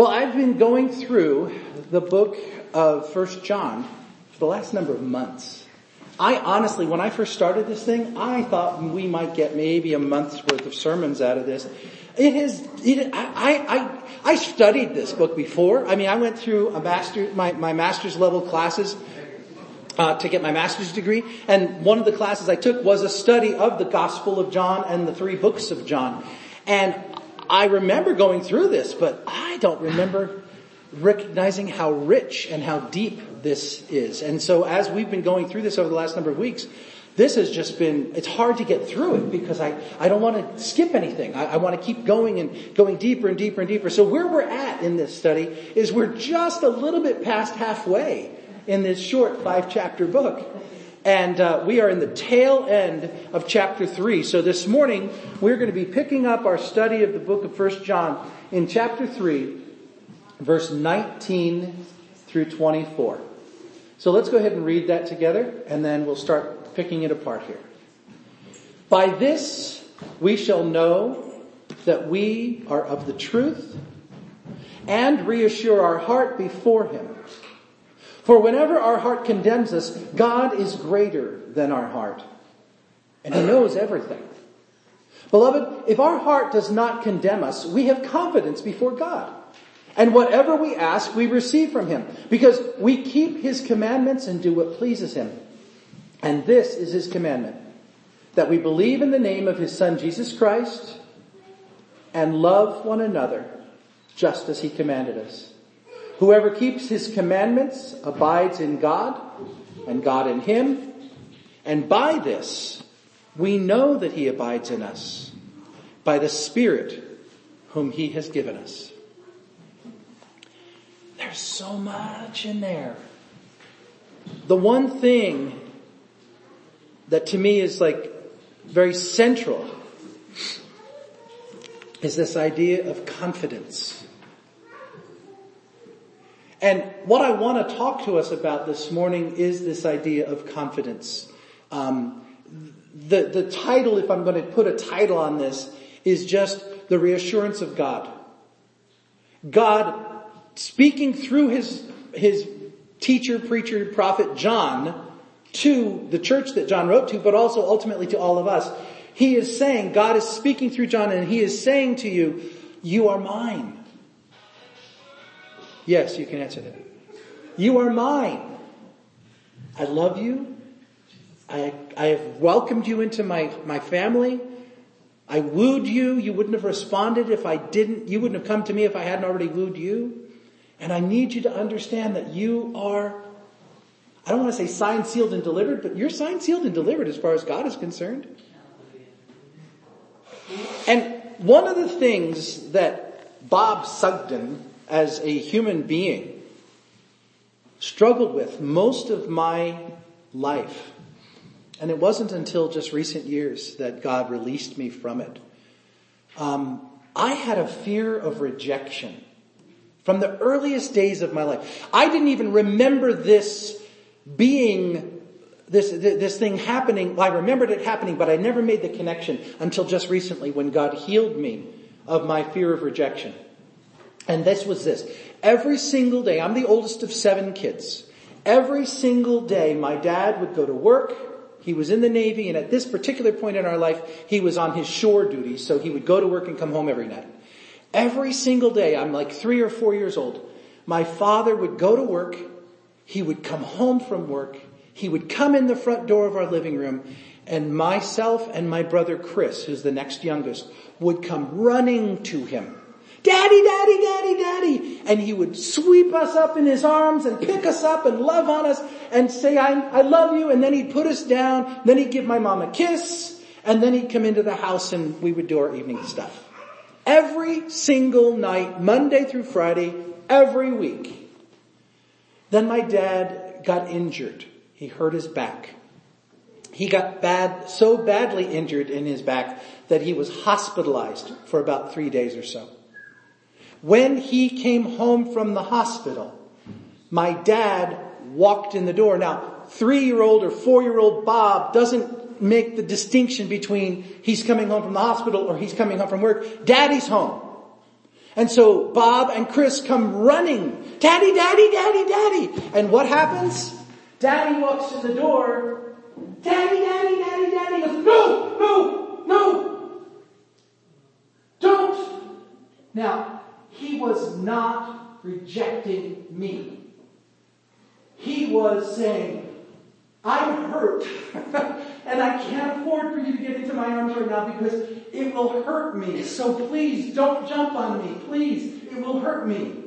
Well, I've been going through the book of First John for the last number of months. I honestly, when I first started this thing, I thought we might get maybe a month's worth of sermons out of this. It has, it, I, I, I studied this book before. I mean, I went through a master, my, my master's level classes uh, to get my master's degree, and one of the classes I took was a study of the Gospel of John and the three books of John. And I remember going through this, but I don't remember recognizing how rich and how deep this is. And so as we've been going through this over the last number of weeks, this has just been, it's hard to get through it because I, I don't want to skip anything. I, I want to keep going and going deeper and deeper and deeper. So where we're at in this study is we're just a little bit past halfway in this short five chapter book. And uh, we are in the tail end of chapter 3. So this morning, we're going to be picking up our study of the book of First John in chapter 3, verse 19 through 24. So let's go ahead and read that together, and then we'll start picking it apart here. By this we shall know that we are of the truth and reassure our heart before Him. For whenever our heart condemns us, God is greater than our heart. And He knows everything. Beloved, if our heart does not condemn us, we have confidence before God. And whatever we ask, we receive from Him. Because we keep His commandments and do what pleases Him. And this is His commandment. That we believe in the name of His Son Jesus Christ and love one another just as He commanded us. Whoever keeps his commandments abides in God and God in him. And by this, we know that he abides in us by the Spirit whom he has given us. There's so much in there. The one thing that to me is like very central is this idea of confidence. And what I want to talk to us about this morning is this idea of confidence. Um, the, the title, if I'm going to put a title on this, is just the reassurance of God. God speaking through his, his teacher, preacher, prophet John to the church that John wrote to, but also ultimately to all of us. He is saying, God is speaking through John and he is saying to you, you are mine. Yes, you can answer that. You are mine. I love you. I, I have welcomed you into my, my family. I wooed you. You wouldn't have responded if I didn't, you wouldn't have come to me if I hadn't already wooed you. And I need you to understand that you are, I don't want to say signed, sealed, and delivered, but you're signed, sealed, and delivered as far as God is concerned. And one of the things that Bob Sugden, as a human being struggled with most of my life. And it wasn't until just recent years that God released me from it. Um, I had a fear of rejection from the earliest days of my life. I didn't even remember this being this, this thing happening. Well, I remembered it happening, but I never made the connection until just recently when God healed me of my fear of rejection. And this was this. Every single day, I'm the oldest of seven kids. Every single day, my dad would go to work. He was in the Navy, and at this particular point in our life, he was on his shore duty, so he would go to work and come home every night. Every single day, I'm like three or four years old, my father would go to work, he would come home from work, he would come in the front door of our living room, and myself and my brother Chris, who's the next youngest, would come running to him Daddy, daddy, daddy, daddy. And he would sweep us up in his arms and pick us up and love on us and say, I, I love you. And then he'd put us down. Then he'd give my mom a kiss. And then he'd come into the house and we would do our evening stuff. Every single night, Monday through Friday, every week. Then my dad got injured. He hurt his back. He got bad, so badly injured in his back that he was hospitalized for about three days or so. When he came home from the hospital, my dad walked in the door. Now, three year old or four year old Bob doesn't make the distinction between he's coming home from the hospital or he's coming home from work. Daddy's home. And so Bob and Chris come running, daddy, daddy, daddy, daddy. And what happens? Daddy walks in the door, daddy, daddy, daddy, daddy goes, no, no, no, don't. Now, he was not rejecting me. He was saying, I'm hurt and I can't afford for you to get into my arms right now because it will hurt me. So please don't jump on me. Please, it will hurt me.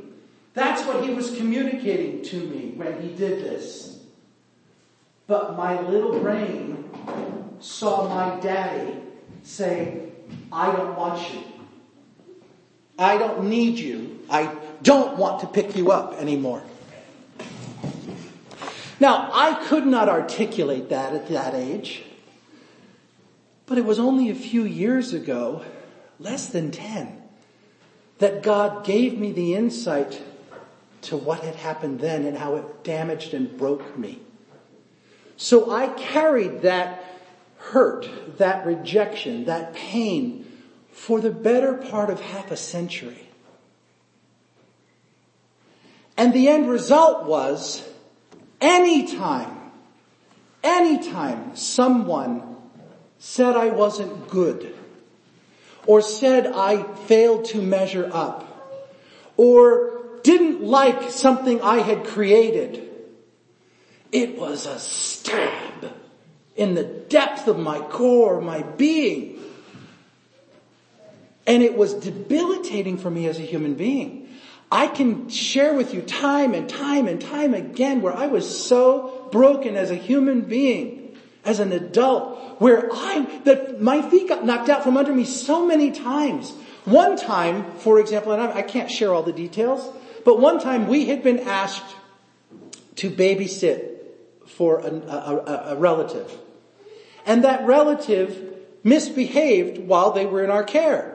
That's what he was communicating to me when he did this. But my little brain saw my daddy say, I don't want you. I don't need you. I don't want to pick you up anymore. Now, I could not articulate that at that age, but it was only a few years ago, less than 10, that God gave me the insight to what had happened then and how it damaged and broke me. So I carried that hurt, that rejection, that pain for the better part of half a century. And the end result was Anytime, anytime someone said I wasn't good, or said I failed to measure up, or didn't like something I had created, it was a stab in the depth of my core, my being. And it was debilitating for me as a human being. I can share with you time and time and time again where I was so broken as a human being, as an adult, where I, that my feet got knocked out from under me so many times. One time, for example, and I, can't share all the details, but one time we had been asked to babysit for a, a, a relative. And that relative misbehaved while they were in our care.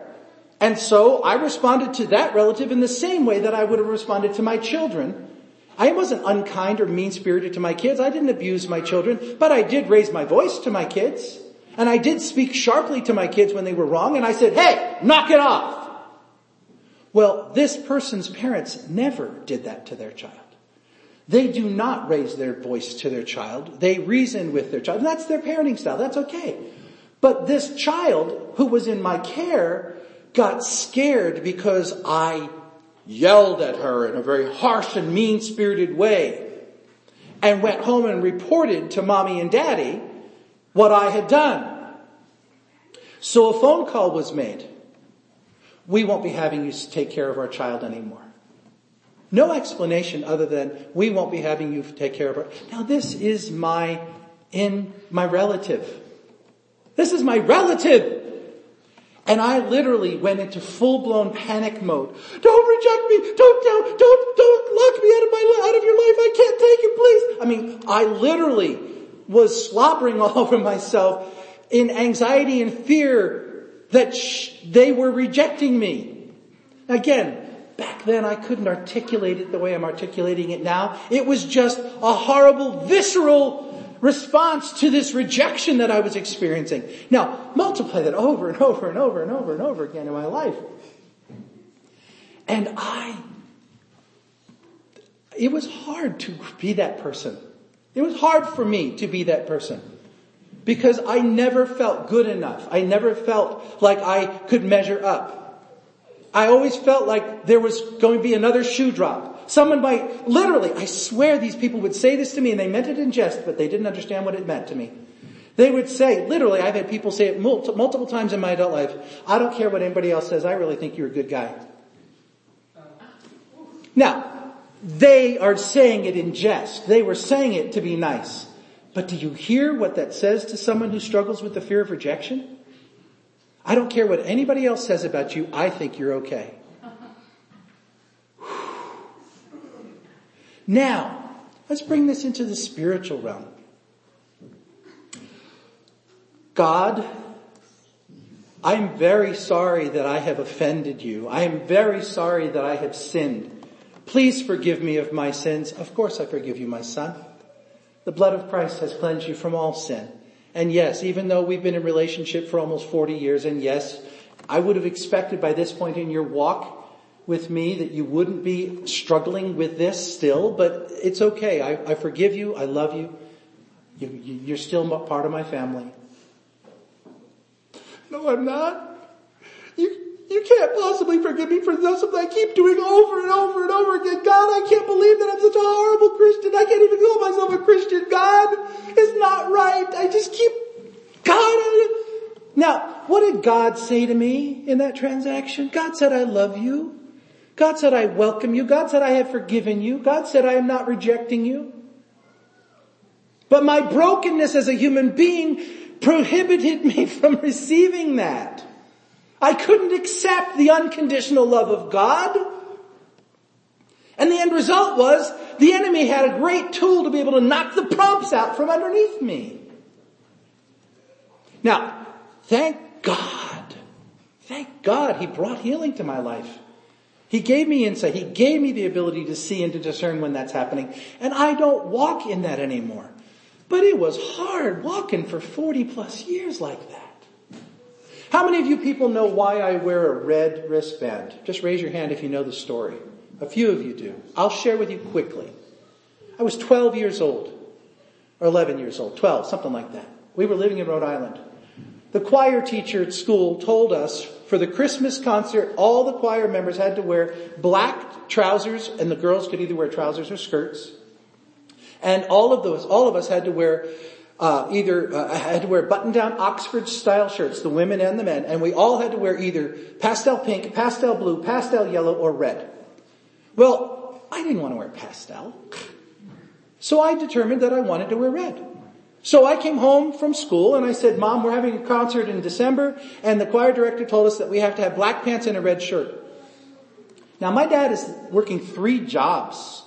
And so I responded to that relative in the same way that I would have responded to my children. I wasn't unkind or mean-spirited to my kids. I didn't abuse my children, but I did raise my voice to my kids. And I did speak sharply to my kids when they were wrong and I said, hey, knock it off. Well, this person's parents never did that to their child. They do not raise their voice to their child. They reason with their child. That's their parenting style. That's okay. But this child who was in my care got scared because I yelled at her in a very harsh and mean-spirited way and went home and reported to mommy and daddy what I had done. So a phone call was made. We won't be having you take care of our child anymore. No explanation other than we won't be having you take care of her. Now this is my, in my relative. This is my relative. And I literally went into full blown panic mode. Don't reject me. Don't, don't, don't, don't lock me out of my, out of your life. I can't take it, please. I mean, I literally was slobbering all over myself in anxiety and fear that sh- they were rejecting me. Again, back then I couldn't articulate it the way I'm articulating it now. It was just a horrible, visceral response to this rejection that I was experiencing. Now, multiply that over and over and over and over and over again in my life. And I, it was hard to be that person. It was hard for me to be that person. Because I never felt good enough. I never felt like I could measure up. I always felt like there was going to be another shoe drop. Someone might, literally, I swear these people would say this to me and they meant it in jest, but they didn't understand what it meant to me. They would say, literally, I've had people say it multiple times in my adult life, I don't care what anybody else says, I really think you're a good guy. Now, they are saying it in jest. They were saying it to be nice. But do you hear what that says to someone who struggles with the fear of rejection? I don't care what anybody else says about you, I think you're okay. Now, let's bring this into the spiritual realm. God, I'm very sorry that I have offended you. I am very sorry that I have sinned. Please forgive me of my sins. Of course I forgive you, my son. The blood of Christ has cleansed you from all sin. And yes, even though we've been in relationship for almost 40 years, and yes, I would have expected by this point in your walk with me that you wouldn't be struggling with this still, but it's okay. I, I forgive you. I love you. you. You're still part of my family. No, I'm not. You, you can't possibly forgive me for that I keep doing over and over and over again. God, I can't believe that I'm such a horrible Christian. I can't even call myself a Christian. God is not right. I just keep, God. Now, what did God say to me in that transaction? God said, I love you. God said, I welcome you. God said, I have forgiven you. God said, I am not rejecting you. But my brokenness as a human being prohibited me from receiving that. I couldn't accept the unconditional love of God. And the end result was the enemy had a great tool to be able to knock the prompts out from underneath me. Now, thank God, thank God he brought healing to my life. He gave me insight. He gave me the ability to see and to discern when that's happening. And I don't walk in that anymore. But it was hard walking for 40 plus years like that. How many of you people know why I wear a red wristband? Just raise your hand if you know the story. A few of you do. I'll share with you quickly. I was 12 years old. Or 11 years old. 12, something like that. We were living in Rhode Island. The choir teacher at school told us for the Christmas concert, all the choir members had to wear black trousers and the girls could either wear trousers or skirts. And all of those, all of us had to wear uh, either uh, had to wear button-down Oxford style shirts, the women and the men, and we all had to wear either pastel pink, pastel blue, pastel yellow, or red. Well, I didn't want to wear pastel, so I determined that I wanted to wear red. So I came home from school and I said, Mom, we're having a concert in December and the choir director told us that we have to have black pants and a red shirt. Now my dad is working three jobs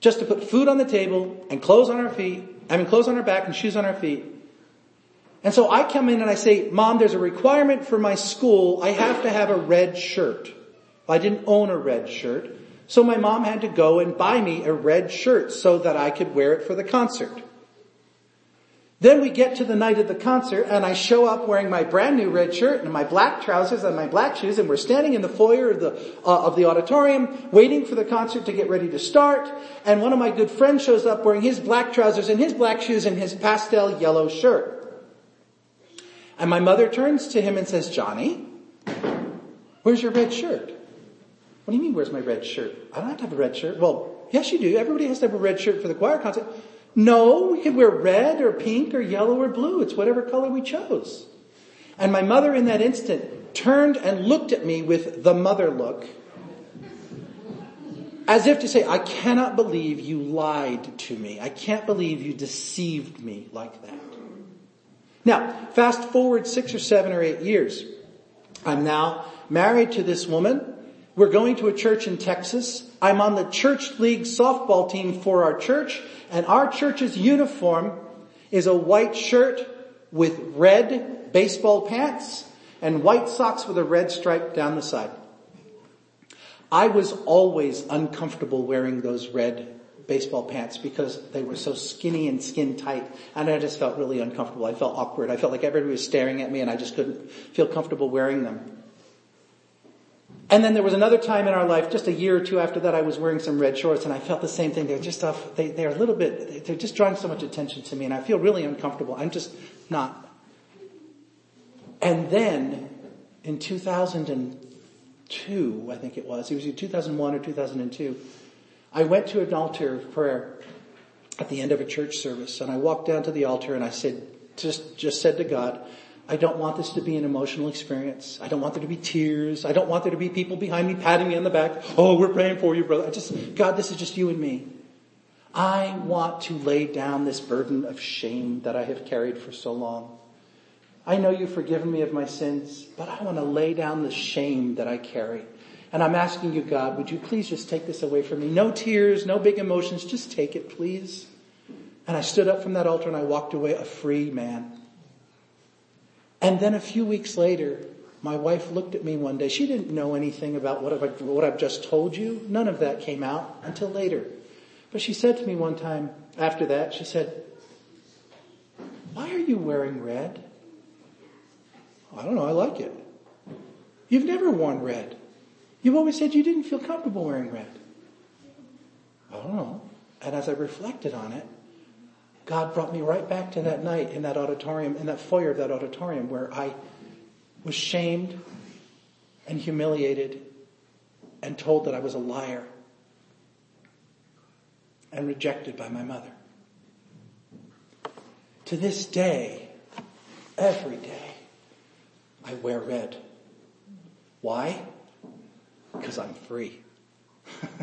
just to put food on the table and clothes on our feet, I mean clothes on our back and shoes on our feet. And so I come in and I say, Mom, there's a requirement for my school. I have to have a red shirt. I didn't own a red shirt. So my mom had to go and buy me a red shirt so that I could wear it for the concert. Then we get to the night of the concert and I show up wearing my brand new red shirt and my black trousers and my black shoes and we're standing in the foyer of the, uh, of the auditorium waiting for the concert to get ready to start and one of my good friends shows up wearing his black trousers and his black shoes and his pastel yellow shirt. And my mother turns to him and says, Johnny, where's your red shirt? What do you mean where's my red shirt? I don't have to have a red shirt. Well, yes you do. Everybody has to have a red shirt for the choir concert. No, we could wear red or pink or yellow or blue. It's whatever color we chose. And my mother in that instant turned and looked at me with the mother look as if to say, I cannot believe you lied to me. I can't believe you deceived me like that. Now, fast forward six or seven or eight years. I'm now married to this woman. We're going to a church in Texas. I'm on the church league softball team for our church. And our church's uniform is a white shirt with red baseball pants and white socks with a red stripe down the side. I was always uncomfortable wearing those red baseball pants because they were so skinny and skin tight and I just felt really uncomfortable. I felt awkward. I felt like everybody was staring at me and I just couldn't feel comfortable wearing them. And then there was another time in our life, just a year or two after that, I was wearing some red shorts and I felt the same thing. They're just off, they, they're a little bit, they're just drawing so much attention to me and I feel really uncomfortable. I'm just not. And then in 2002, I think it was, it was either 2001 or 2002, I went to an altar prayer at the end of a church service and I walked down to the altar and I said, just, just said to God, I don't want this to be an emotional experience. I don't want there to be tears. I don't want there to be people behind me patting me on the back. Oh, we're praying for you, brother. I just, God, this is just you and me. I want to lay down this burden of shame that I have carried for so long. I know you've forgiven me of my sins, but I want to lay down the shame that I carry. And I'm asking you, God, would you please just take this away from me? No tears, no big emotions, just take it, please. And I stood up from that altar and I walked away a free man. And then a few weeks later, my wife looked at me one day. She didn't know anything about what I've, what I've just told you. None of that came out until later. But she said to me one time after that, she said, why are you wearing red? I don't know, I like it. You've never worn red. You've always said you didn't feel comfortable wearing red. I don't know. And as I reflected on it, God brought me right back to that night in that auditorium, in that foyer of that auditorium where I was shamed and humiliated and told that I was a liar and rejected by my mother. To this day, every day, I wear red. Why? Because I'm free.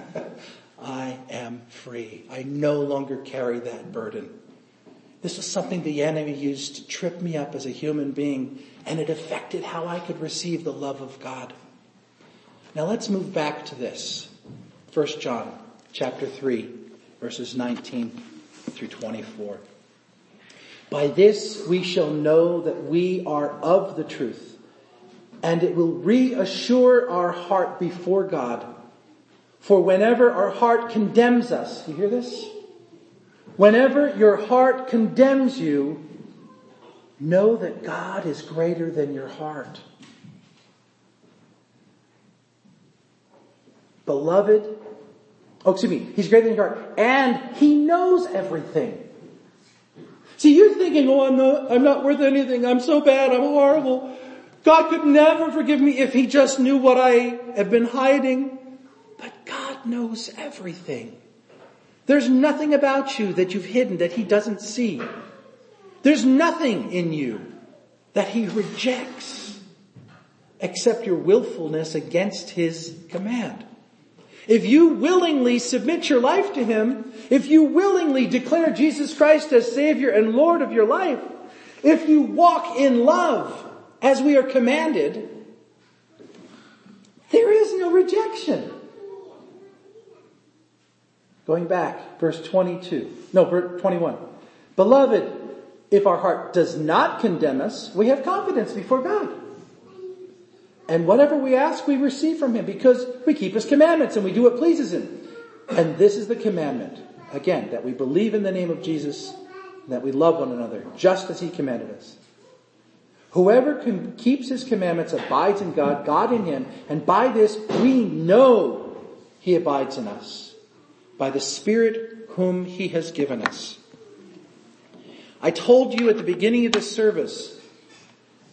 I am free. I no longer carry that burden. This was something the enemy used to trip me up as a human being, and it affected how I could receive the love of God. Now let's move back to this. 1 John chapter 3 verses 19 through 24. By this we shall know that we are of the truth, and it will reassure our heart before God. For whenever our heart condemns us, you hear this? Whenever your heart condemns you, know that God is greater than your heart. Beloved, oh excuse me, He's greater than your heart, and He knows everything. See, you're thinking, oh, I'm not, I'm not worth anything. I'm so bad. I'm horrible. God could never forgive me if He just knew what I have been hiding. But God knows everything. There's nothing about you that you've hidden that he doesn't see. There's nothing in you that he rejects except your willfulness against his command. If you willingly submit your life to him, if you willingly declare Jesus Christ as Savior and Lord of your life, if you walk in love as we are commanded, there is no rejection. Going back, verse 22. No, verse 21. Beloved, if our heart does not condemn us, we have confidence before God. And whatever we ask, we receive from Him because we keep His commandments and we do what pleases Him. And this is the commandment. Again, that we believe in the name of Jesus, that we love one another, just as He commanded us. Whoever keeps His commandments abides in God, God in Him, and by this we know He abides in us by the Spirit whom He has given us. I told you at the beginning of this service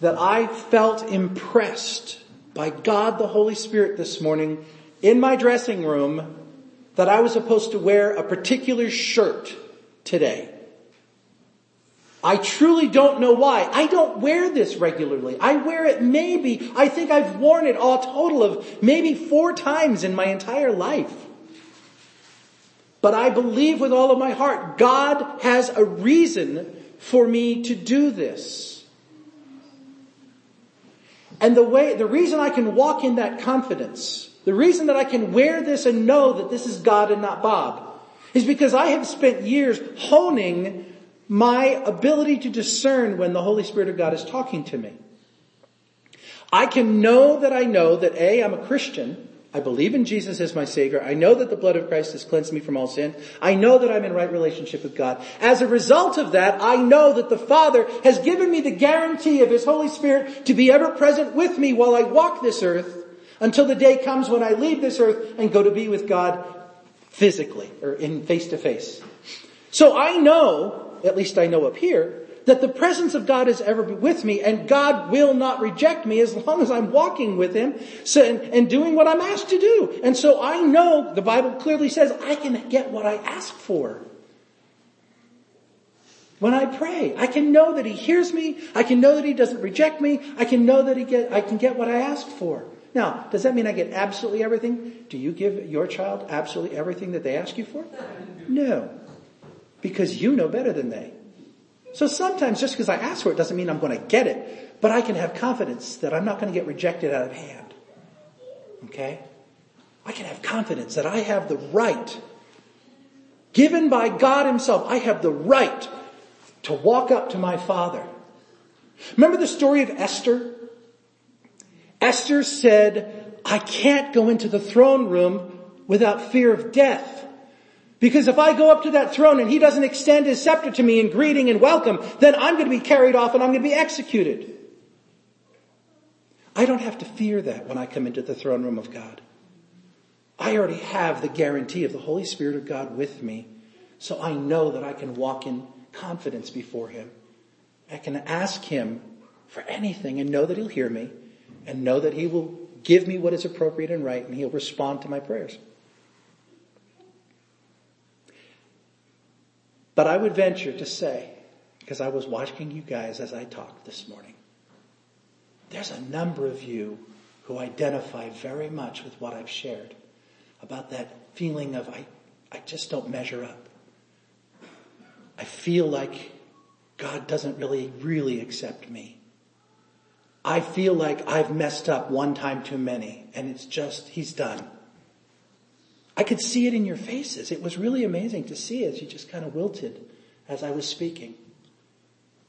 that I felt impressed by God the Holy Spirit this morning in my dressing room that I was supposed to wear a particular shirt today. I truly don't know why. I don't wear this regularly. I wear it maybe, I think I've worn it all total of maybe four times in my entire life. But I believe with all of my heart, God has a reason for me to do this. And the way, the reason I can walk in that confidence, the reason that I can wear this and know that this is God and not Bob, is because I have spent years honing my ability to discern when the Holy Spirit of God is talking to me. I can know that I know that A, I'm a Christian, I believe in Jesus as my Savior. I know that the blood of Christ has cleansed me from all sin. I know that I'm in right relationship with God. As a result of that, I know that the Father has given me the guarantee of His Holy Spirit to be ever present with me while I walk this earth until the day comes when I leave this earth and go to be with God physically or in face to face. So I know, at least I know up here, that the presence of God is ever with me and God will not reject me as long as I'm walking with Him and doing what I'm asked to do. And so I know, the Bible clearly says, I can get what I ask for. When I pray, I can know that He hears me. I can know that He doesn't reject me. I can know that he get, I can get what I ask for. Now, does that mean I get absolutely everything? Do you give your child absolutely everything that they ask you for? No. Because you know better than they. So sometimes just because I ask for it doesn't mean I'm going to get it, but I can have confidence that I'm not going to get rejected out of hand. Okay? I can have confidence that I have the right, given by God himself, I have the right to walk up to my father. Remember the story of Esther? Esther said, I can't go into the throne room without fear of death. Because if I go up to that throne and he doesn't extend his scepter to me in greeting and welcome, then I'm going to be carried off and I'm going to be executed. I don't have to fear that when I come into the throne room of God. I already have the guarantee of the Holy Spirit of God with me. So I know that I can walk in confidence before Him. I can ask Him for anything and know that He'll hear me and know that He will give me what is appropriate and right and He'll respond to my prayers. But I would venture to say, because I was watching you guys as I talked this morning, there's a number of you who identify very much with what I've shared about that feeling of I, I just don't measure up. I feel like God doesn't really, really accept me. I feel like I've messed up one time too many and it's just, he's done. I could see it in your faces. It was really amazing to see as you just kind of wilted as I was speaking.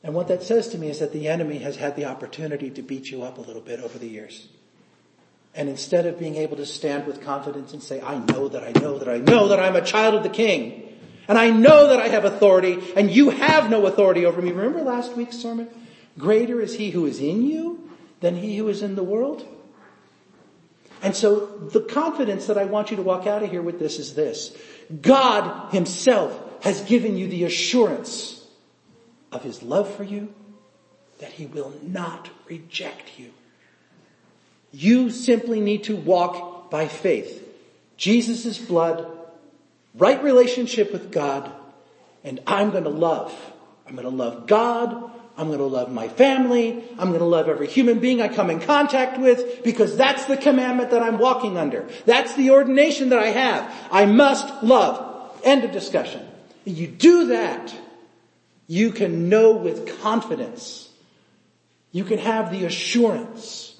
And what that says to me is that the enemy has had the opportunity to beat you up a little bit over the years. And instead of being able to stand with confidence and say, I know that I know that I know that I'm a child of the king, and I know that I have authority, and you have no authority over me. Remember last week's sermon? Greater is he who is in you than he who is in the world. And so the confidence that I want you to walk out of here with this is this. God himself has given you the assurance of his love for you that he will not reject you. You simply need to walk by faith. Jesus' blood, right relationship with God, and I'm going to love. I'm going to love God. I'm going to love my family. I'm going to love every human being I come in contact with because that's the commandment that I'm walking under. That's the ordination that I have. I must love. End of discussion. You do that, you can know with confidence. You can have the assurance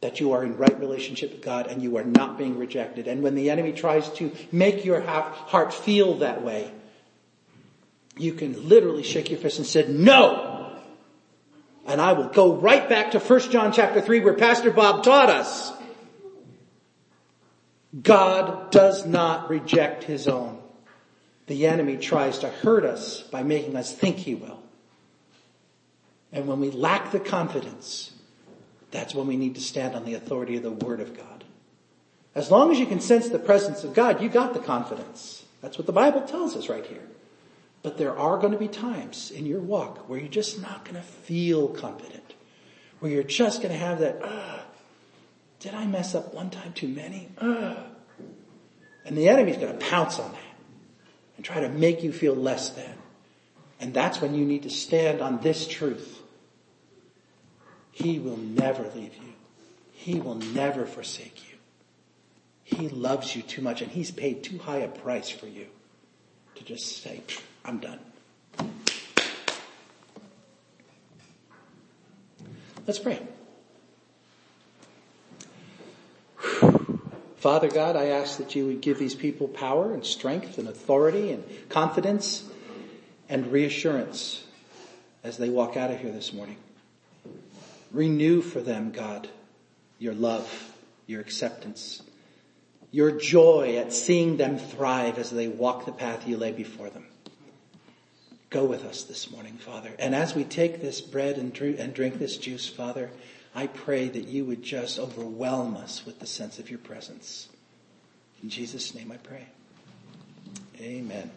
that you are in right relationship with God and you are not being rejected. And when the enemy tries to make your heart feel that way, you can literally shake your fist and say, no! And I will go right back to 1 John chapter 3 where Pastor Bob taught us. God does not reject his own. The enemy tries to hurt us by making us think he will. And when we lack the confidence, that's when we need to stand on the authority of the Word of God. As long as you can sense the presence of God, you got the confidence. That's what the Bible tells us right here. But there are going to be times in your walk where you're just not going to feel confident. Where you're just going to have that, uh, did I mess up one time too many? Uh. And the enemy's going to pounce on that and try to make you feel less than. And that's when you need to stand on this truth. He will never leave you. He will never forsake you. He loves you too much and he's paid too high a price for you to just say, I'm done. Let's pray. Father God, I ask that you would give these people power and strength and authority and confidence and reassurance as they walk out of here this morning. Renew for them, God, your love, your acceptance, your joy at seeing them thrive as they walk the path you lay before them. Go with us this morning, Father. And as we take this bread and drink this juice, Father, I pray that you would just overwhelm us with the sense of your presence. In Jesus' name I pray. Amen.